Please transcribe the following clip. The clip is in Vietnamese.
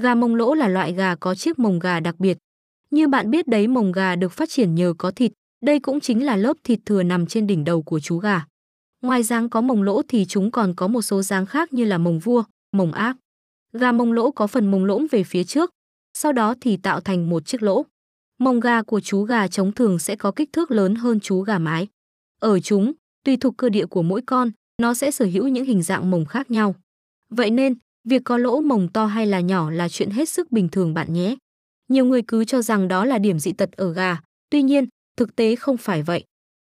Gà mông lỗ là loại gà có chiếc mồng gà đặc biệt. Như bạn biết đấy mồng gà được phát triển nhờ có thịt, đây cũng chính là lớp thịt thừa nằm trên đỉnh đầu của chú gà. Ngoài dáng có mồng lỗ thì chúng còn có một số dáng khác như là mồng vua, mồng ác. Gà mông lỗ có phần mông lõm về phía trước, sau đó thì tạo thành một chiếc lỗ. Mông gà của chú gà trống thường sẽ có kích thước lớn hơn chú gà mái. Ở chúng, tùy thuộc cơ địa của mỗi con, nó sẽ sở hữu những hình dạng mồng khác nhau. Vậy nên, việc có lỗ mồng to hay là nhỏ là chuyện hết sức bình thường bạn nhé. Nhiều người cứ cho rằng đó là điểm dị tật ở gà, tuy nhiên, thực tế không phải vậy.